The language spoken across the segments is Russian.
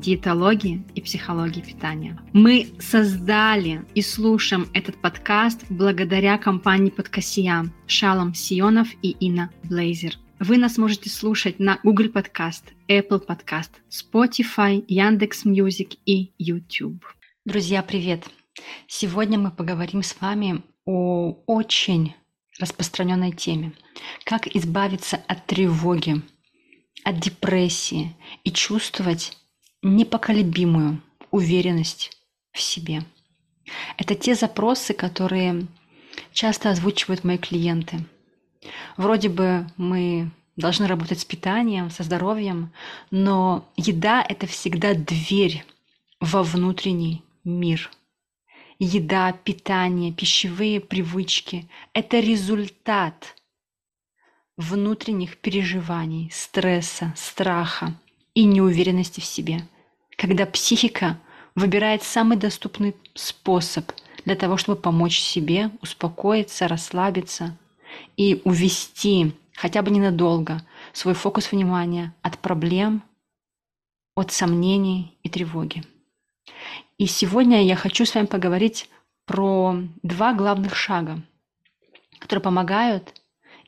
диетологии и психологии питания. Мы создали и слушаем этот подкаст благодаря компании Подкасия Шалом Сионов и Инна Блейзер. Вы нас можете слушать на Google Podcast, Apple Podcast, Spotify, Яндекс Music и YouTube. Друзья, привет! Сегодня мы поговорим с вами о очень распространенной теме. Как избавиться от тревоги, от депрессии и чувствовать непоколебимую уверенность в себе. Это те запросы, которые часто озвучивают мои клиенты. Вроде бы мы должны работать с питанием, со здоровьем, но еда – это всегда дверь во внутренний мир. Еда, питание, пищевые привычки – это результат внутренних переживаний, стресса, страха и неуверенности в себе, когда психика выбирает самый доступный способ для того, чтобы помочь себе успокоиться, расслабиться и увести хотя бы ненадолго свой фокус внимания от проблем, от сомнений и тревоги. И сегодня я хочу с вами поговорить про два главных шага, которые помогают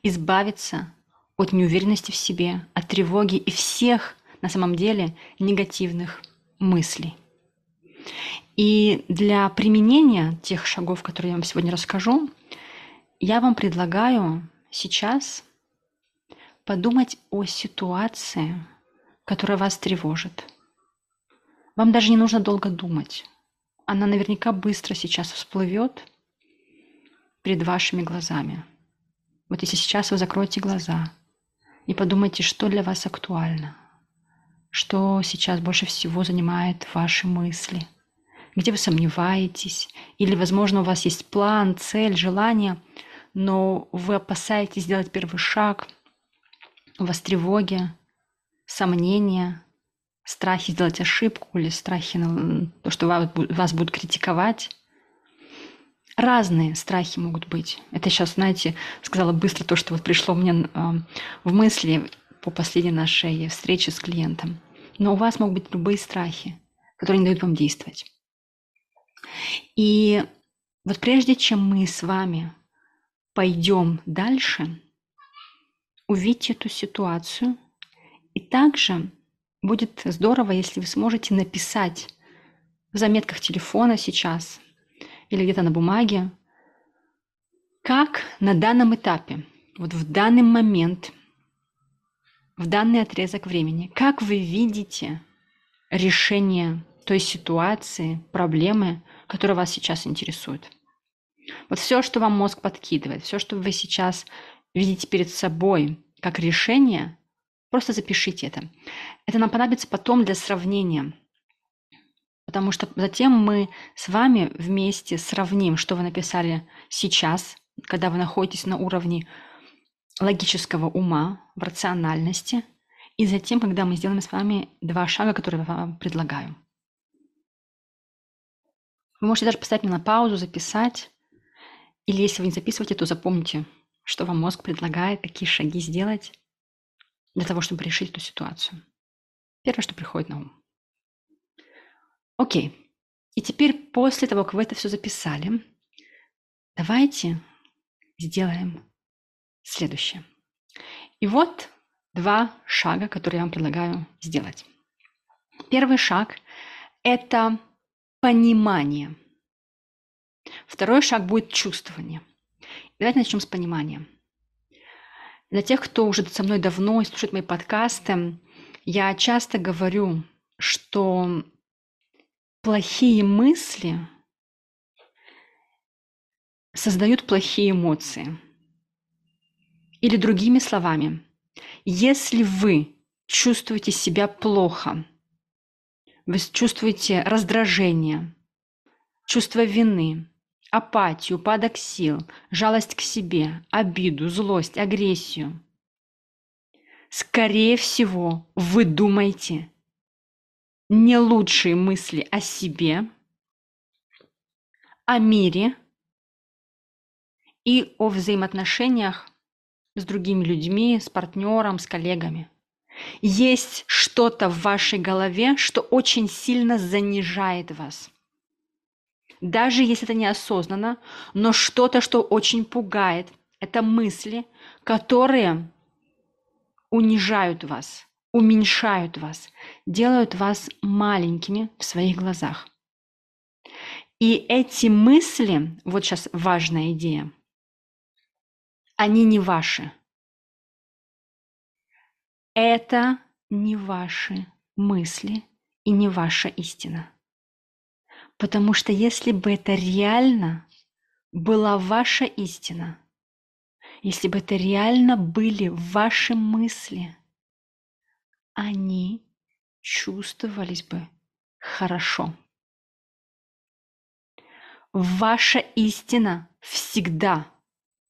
избавиться от неуверенности в себе, от тревоги и всех на самом деле негативных мыслей. И для применения тех шагов, которые я вам сегодня расскажу, я вам предлагаю сейчас подумать о ситуации, которая вас тревожит. Вам даже не нужно долго думать. Она наверняка быстро сейчас всплывет перед вашими глазами. Вот если сейчас вы закроете глаза и подумайте, что для вас актуально – что сейчас больше всего занимает ваши мысли? Где вы сомневаетесь? Или, возможно, у вас есть план, цель, желание, но вы опасаетесь сделать первый шаг, у вас тревоги, сомнения, страхи сделать ошибку или страхи то, что вас, вас будут критиковать. Разные страхи могут быть. Это сейчас, знаете, сказала быстро то, что вот пришло мне а, в мысли по последней нашей встрече с клиентом. Но у вас могут быть любые страхи, которые не дают вам действовать. И вот прежде чем мы с вами пойдем дальше, увидите эту ситуацию. И также будет здорово, если вы сможете написать в заметках телефона сейчас или где-то на бумаге, как на данном этапе, вот в данный момент – в данный отрезок времени. Как вы видите решение той ситуации, проблемы, которая вас сейчас интересует? Вот все, что вам мозг подкидывает, все, что вы сейчас видите перед собой как решение, просто запишите это. Это нам понадобится потом для сравнения. Потому что затем мы с вами вместе сравним, что вы написали сейчас, когда вы находитесь на уровне логического ума, в рациональности. И затем, когда мы сделаем с вами два шага, которые я вам предлагаю. Вы можете даже поставить меня на паузу, записать. Или если вы не записываете, то запомните, что вам мозг предлагает, какие шаги сделать для того, чтобы решить эту ситуацию. Первое, что приходит на ум. Окей. И теперь, после того, как вы это все записали, давайте сделаем следующее. И вот два шага, которые я вам предлагаю сделать. Первый шаг – это понимание. Второй шаг будет чувствование. Давайте начнем с понимания. Для тех, кто уже со мной давно и слушает мои подкасты, я часто говорю, что плохие мысли создают плохие эмоции – или другими словами, если вы чувствуете себя плохо, вы чувствуете раздражение, чувство вины, апатию, упадок сил, жалость к себе, обиду, злость, агрессию. Скорее всего, вы думаете не лучшие мысли о себе, о мире и о взаимоотношениях с другими людьми, с партнером, с коллегами. Есть что-то в вашей голове, что очень сильно занижает вас. Даже если это неосознанно, но что-то, что очень пугает, это мысли, которые унижают вас, уменьшают вас, делают вас маленькими в своих глазах. И эти мысли, вот сейчас важная идея, они не ваши. Это не ваши мысли и не ваша истина. Потому что если бы это реально была ваша истина, если бы это реально были ваши мысли, они чувствовались бы хорошо. Ваша истина всегда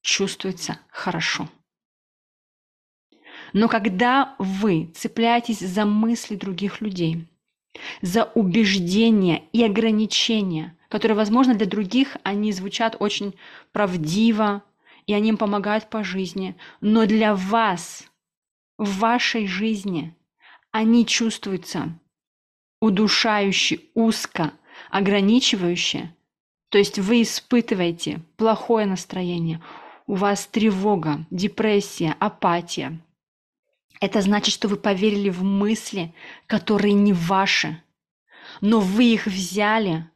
чувствуется хорошо. Но когда вы цепляетесь за мысли других людей, за убеждения и ограничения, которые, возможно, для других они звучат очень правдиво, и они им помогают по жизни, но для вас, в вашей жизни, они чувствуются удушающе, узко, ограничивающе, то есть вы испытываете плохое настроение, у вас тревога, депрессия, апатия, это значит, что вы поверили в мысли, которые не ваши, но вы их взяли,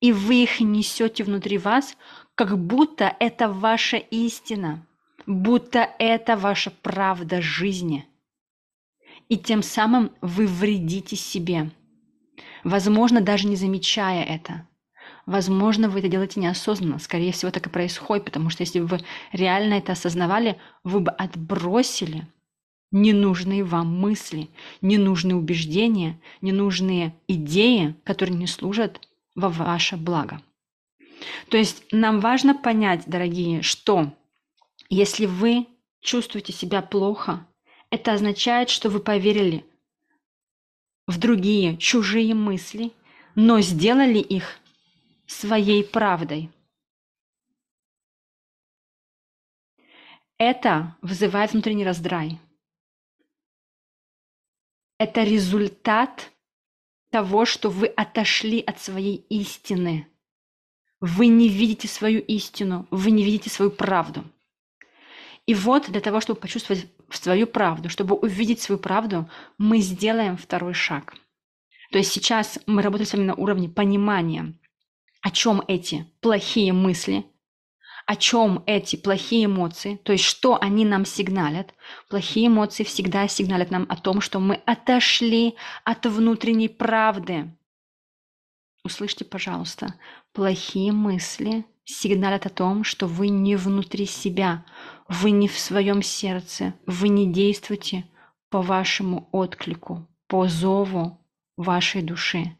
и вы их несете внутри вас, как будто это ваша истина, будто это ваша правда жизни. И тем самым вы вредите себе, возможно, даже не замечая это. Возможно, вы это делаете неосознанно. Скорее всего, так и происходит, потому что если бы вы реально это осознавали, вы бы отбросили – ненужные вам мысли, ненужные убеждения, ненужные идеи, которые не служат во ваше благо. То есть нам важно понять, дорогие, что если вы чувствуете себя плохо, это означает, что вы поверили в другие чужие мысли, но сделали их своей правдой. Это вызывает внутренний раздрай – это результат того, что вы отошли от своей истины. Вы не видите свою истину, вы не видите свою правду. И вот для того, чтобы почувствовать свою правду, чтобы увидеть свою правду, мы сделаем второй шаг. То есть сейчас мы работаем с вами на уровне понимания, о чем эти плохие мысли – о чем эти плохие эмоции, то есть что они нам сигналят. Плохие эмоции всегда сигналят нам о том, что мы отошли от внутренней правды. Услышьте, пожалуйста, плохие мысли сигналят о том, что вы не внутри себя, вы не в своем сердце, вы не действуете по вашему отклику, по зову вашей души.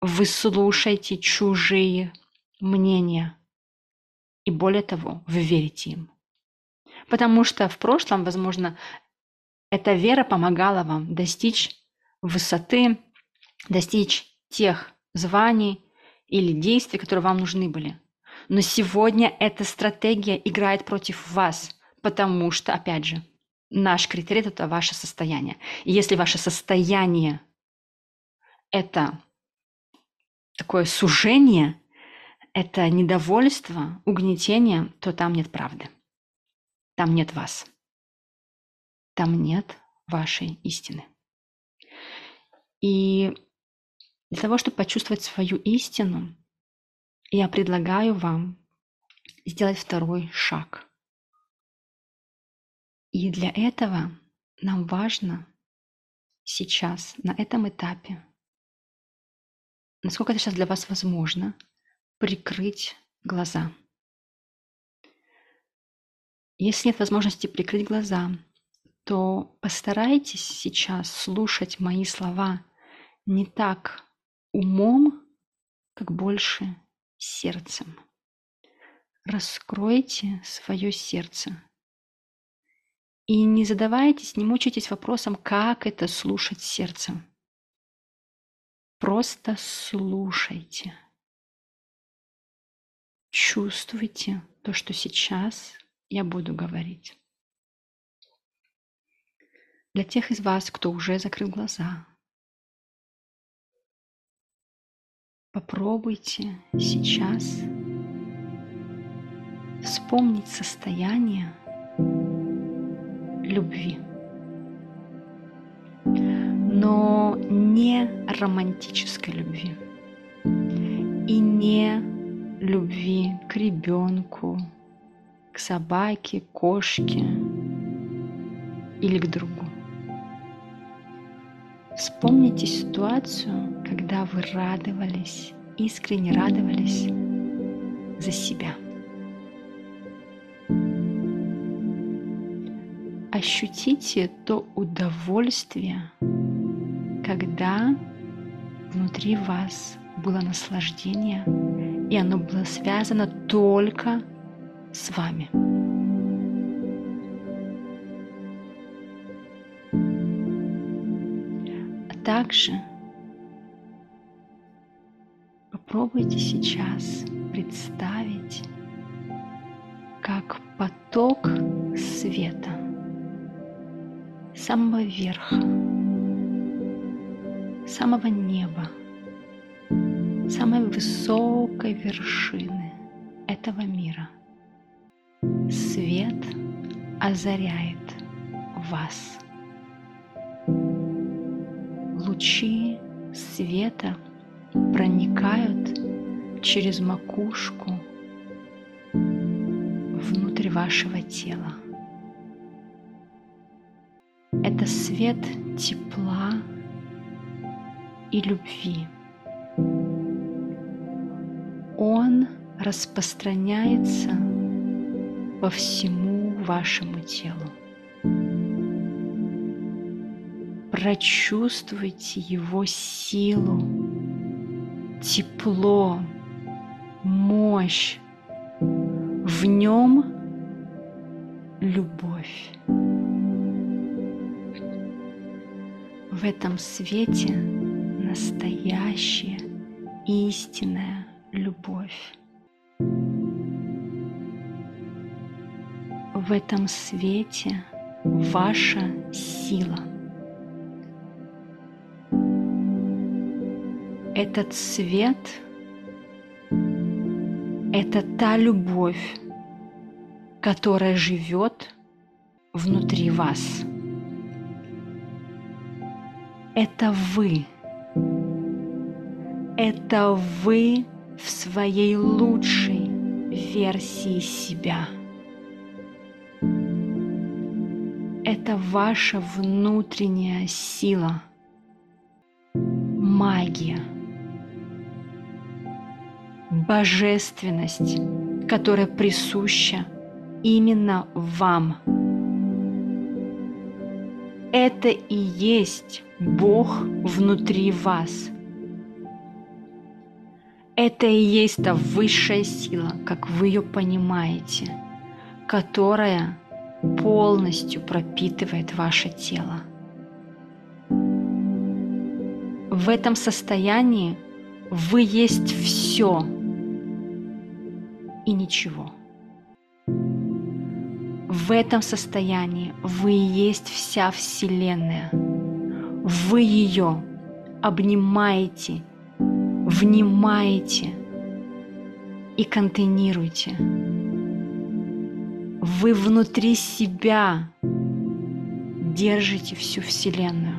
Вы слушаете чужие мнения – и более того, вы верите им. Потому что в прошлом, возможно, эта вера помогала вам достичь высоты, достичь тех званий или действий, которые вам нужны были. Но сегодня эта стратегия играет против вас, потому что, опять же, наш критерий – это ваше состояние. И если ваше состояние – это такое сужение, это недовольство, угнетение, то там нет правды. Там нет вас. Там нет вашей истины. И для того, чтобы почувствовать свою истину, я предлагаю вам сделать второй шаг. И для этого нам важно сейчас, на этом этапе, насколько это сейчас для вас возможно – прикрыть глаза. Если нет возможности прикрыть глаза, то постарайтесь сейчас слушать мои слова не так умом, как больше сердцем. Раскройте свое сердце. И не задавайтесь, не мучайтесь вопросом, как это слушать сердцем. Просто слушайте. Чувствуйте то, что сейчас я буду говорить. Для тех из вас, кто уже закрыл глаза, попробуйте сейчас вспомнить состояние любви, но не романтической любви и не любви к ребенку, к собаке, кошке или к другу. Вспомните ситуацию, когда вы радовались, искренне радовались за себя. Ощутите то удовольствие, когда внутри вас было наслаждение, и оно было связано только с вами. также попробуйте сейчас представить, как поток света самого верха, самого неба, самой высокой вершины этого мира. Свет озаряет вас лучи света проникают через макушку внутрь вашего тела. Это свет тепла и любви. Он распространяется по всему вашему телу. прочувствуйте его силу, тепло, мощь. В нем любовь. В этом свете настоящая, истинная любовь. В этом свете ваша сила – Этот свет – это та любовь, которая живет внутри вас. Это вы. Это вы в своей лучшей версии себя. Это ваша внутренняя сила, магия – божественность, которая присуща именно вам. Это и есть Бог внутри вас. Это и есть та высшая сила, как вы ее понимаете, которая полностью пропитывает ваше тело. В этом состоянии вы есть все, и ничего. В этом состоянии вы и есть вся Вселенная. Вы ее обнимаете, внимаете и контейнируете. Вы внутри себя держите всю Вселенную.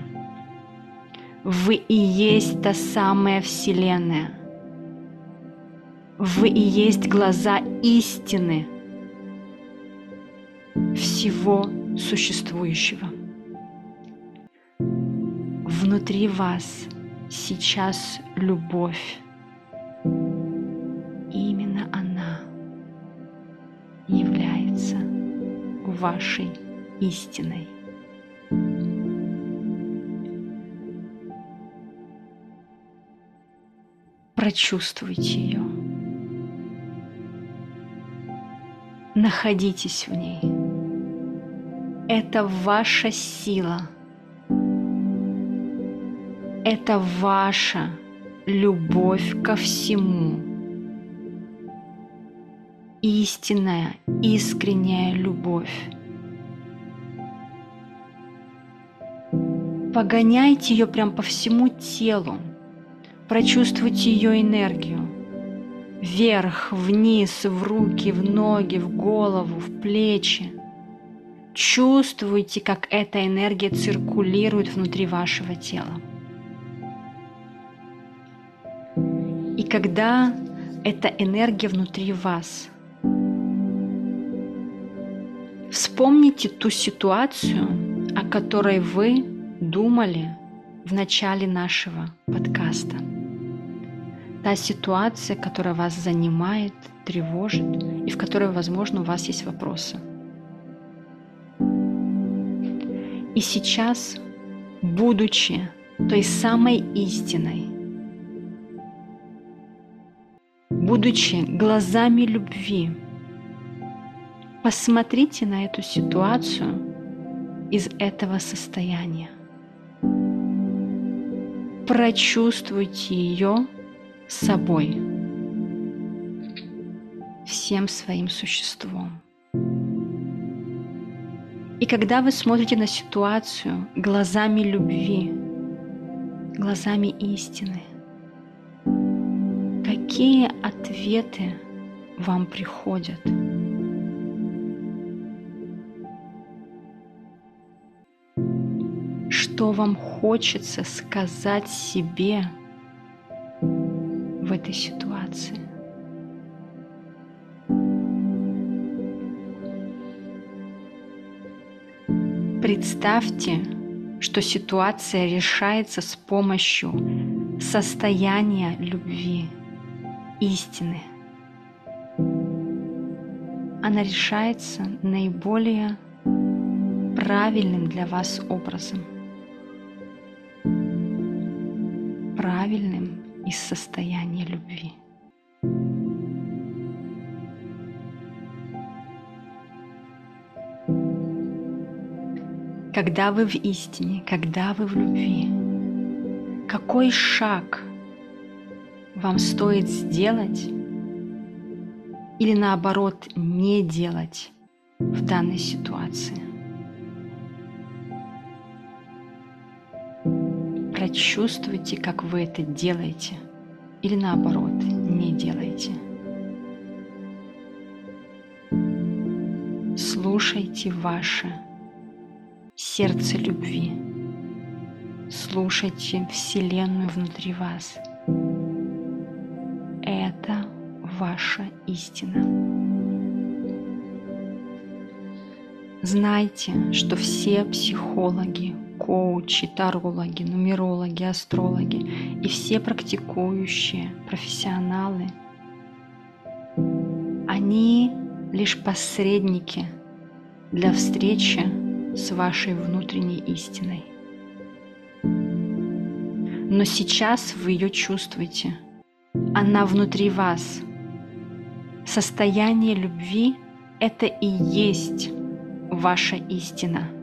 Вы и есть та самая Вселенная – вы и есть глаза истины всего существующего. Внутри вас сейчас любовь. Именно она является вашей истиной. Прочувствуйте ее. Находитесь в ней. Это ваша сила. Это ваша любовь ко всему. Истинная, искренняя любовь. Погоняйте ее прям по всему телу. Прочувствуйте ее энергию. Вверх, вниз, в руки, в ноги, в голову, в плечи. Чувствуйте, как эта энергия циркулирует внутри вашего тела. И когда эта энергия внутри вас, вспомните ту ситуацию, о которой вы думали в начале нашего подкаста. Та ситуация, которая вас занимает, тревожит и в которой, возможно, у вас есть вопросы. И сейчас, будучи той самой истиной, будучи глазами любви, посмотрите на эту ситуацию из этого состояния прочувствуйте ее собой, всем своим существом. И когда вы смотрите на ситуацию глазами любви, глазами истины, какие ответы вам приходят – что вам хочется сказать себе в этой ситуации. Представьте, что ситуация решается с помощью состояния любви, истины. Она решается наиболее правильным для вас образом – правильным из состояния любви. Когда вы в истине, когда вы в любви, какой шаг вам стоит сделать или наоборот не делать в данной ситуации? прочувствуйте, как вы это делаете, или наоборот, не делаете. Слушайте ваше сердце любви. Слушайте Вселенную внутри вас. Это ваша истина. Знайте, что все психологи, коучи, тарологи, нумерологи, астрологи и все практикующие профессионалы, они лишь посредники для встречи с вашей внутренней истиной. Но сейчас вы ее чувствуете. Она внутри вас. Состояние любви – это и есть ваша истина –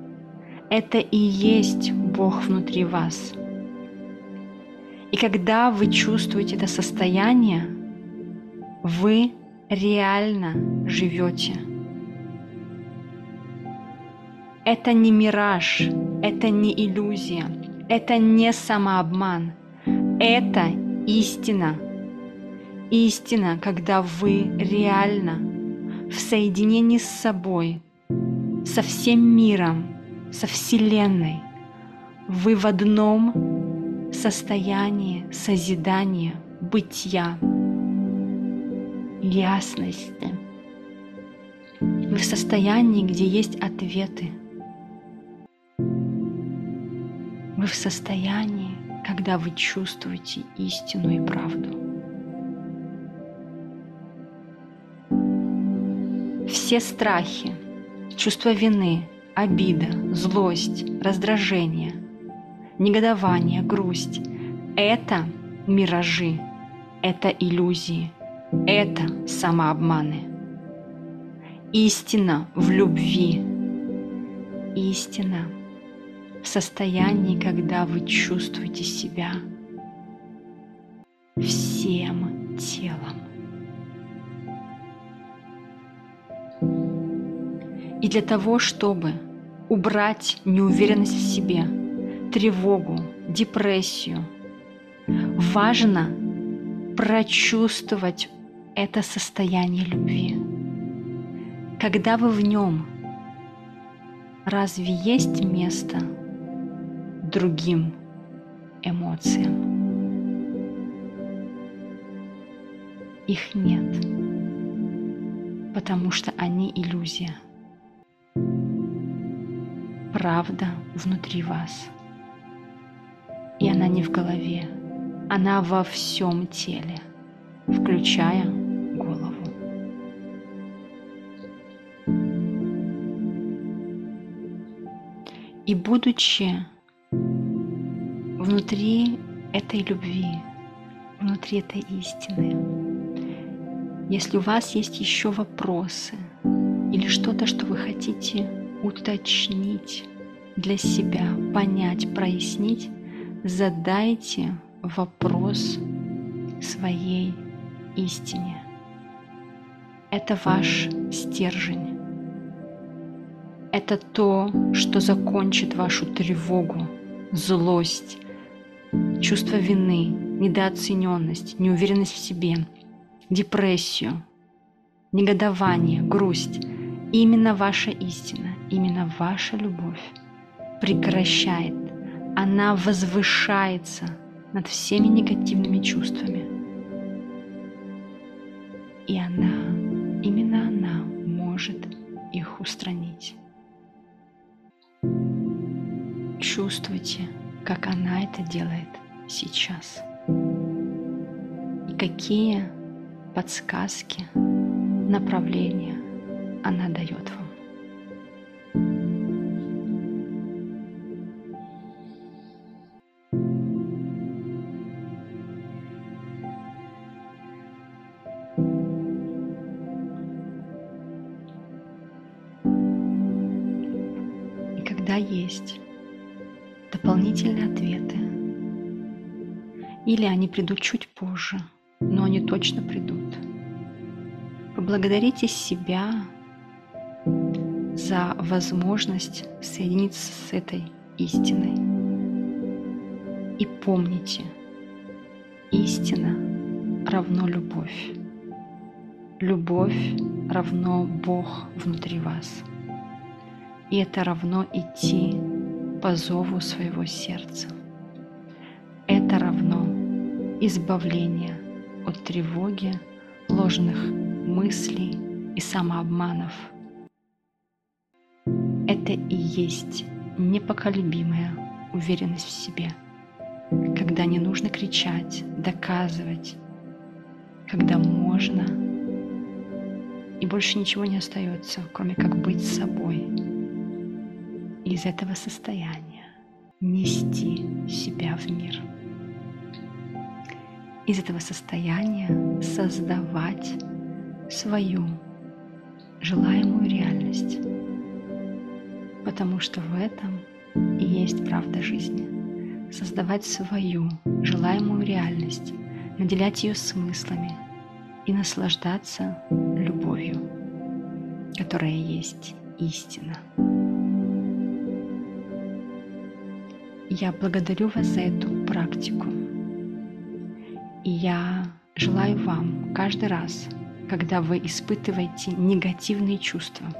это и есть Бог внутри вас. И когда вы чувствуете это состояние, вы реально живете. Это не мираж, это не иллюзия, это не самообман, это истина. Истина, когда вы реально в соединении с собой, со всем миром, со Вселенной. Вы в одном состоянии созидания, бытия, ясности. Вы в состоянии, где есть ответы. Вы в состоянии, когда вы чувствуете истину и правду. Все страхи, чувство вины, обида, злость, раздражение, негодование, грусть – это миражи. – это иллюзии, это самообманы. Истина в любви. Истина в состоянии, когда вы чувствуете себя всем телом. И для того, чтобы убрать неуверенность в себе, тревогу, депрессию, важно прочувствовать это состояние любви. Когда вы в нем, разве есть место другим эмоциям? Их нет, потому что они иллюзия – правда внутри вас. И она не в голове, она во всем теле, включая голову. И будучи внутри этой любви, внутри этой истины, если у вас есть еще вопросы или что-то, что вы хотите уточнить для себя, понять, прояснить, задайте вопрос своей истине. Это ваш стержень. Это то, что закончит вашу тревогу, злость, чувство вины, недооцененность, неуверенность в себе, депрессию, негодование, грусть – Именно ваша истина, именно ваша любовь прекращает, она возвышается над всеми негативными чувствами. И она, именно она может их устранить. Чувствуйте, как она это делает сейчас. И какие подсказки, направления она дает вам. И когда есть дополнительные ответы, или они придут чуть позже, но они точно придут. Поблагодарите себя за возможность соединиться с этой истиной. И помните, истина равно любовь. Любовь равно Бог внутри вас. И это равно идти по зову своего сердца. Это равно избавление от тревоги, ложных мыслей и самообманов – это и есть непоколебимая уверенность в себе, когда не нужно кричать, доказывать, когда можно и больше ничего не остается, кроме как быть собой. Из этого состояния нести себя в мир. Из этого состояния создавать свою желаемую реальность потому что в этом и есть правда жизни. Создавать свою желаемую реальность, наделять ее смыслами и наслаждаться любовью, которая есть истина. Я благодарю вас за эту практику. И я желаю вам каждый раз, когда вы испытываете негативные чувства –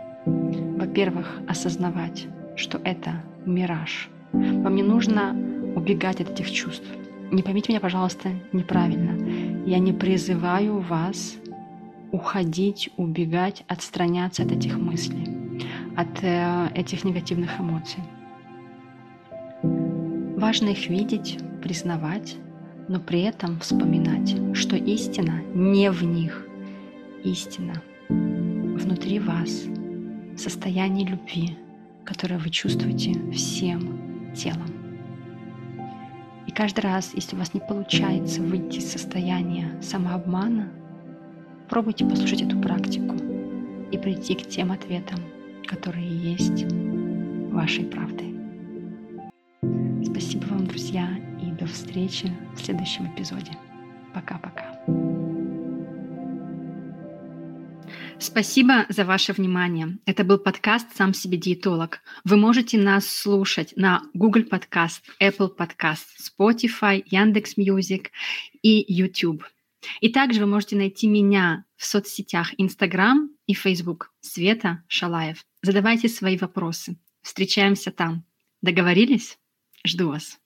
во-первых, осознавать, что это мираж. Вам не нужно убегать от этих чувств. Не поймите меня, пожалуйста, неправильно. Я не призываю вас уходить, убегать, отстраняться от этих мыслей, от э, этих негативных эмоций. Важно их видеть, признавать, но при этом вспоминать, что истина не в них, истина внутри вас – состоянии любви, которое вы чувствуете всем телом. И каждый раз, если у вас не получается выйти из состояния самообмана, пробуйте послушать эту практику и прийти к тем ответам, которые есть вашей правдой. Спасибо вам, друзья, и до встречи в следующем эпизоде. Пока-пока. Спасибо за ваше внимание. Это был подкаст «Сам себе диетолог». Вы можете нас слушать на Google Podcast, Apple Podcast, Spotify, Яндекс Music и YouTube. И также вы можете найти меня в соцсетях Instagram и Facebook Света Шалаев. Задавайте свои вопросы. Встречаемся там. Договорились? Жду вас.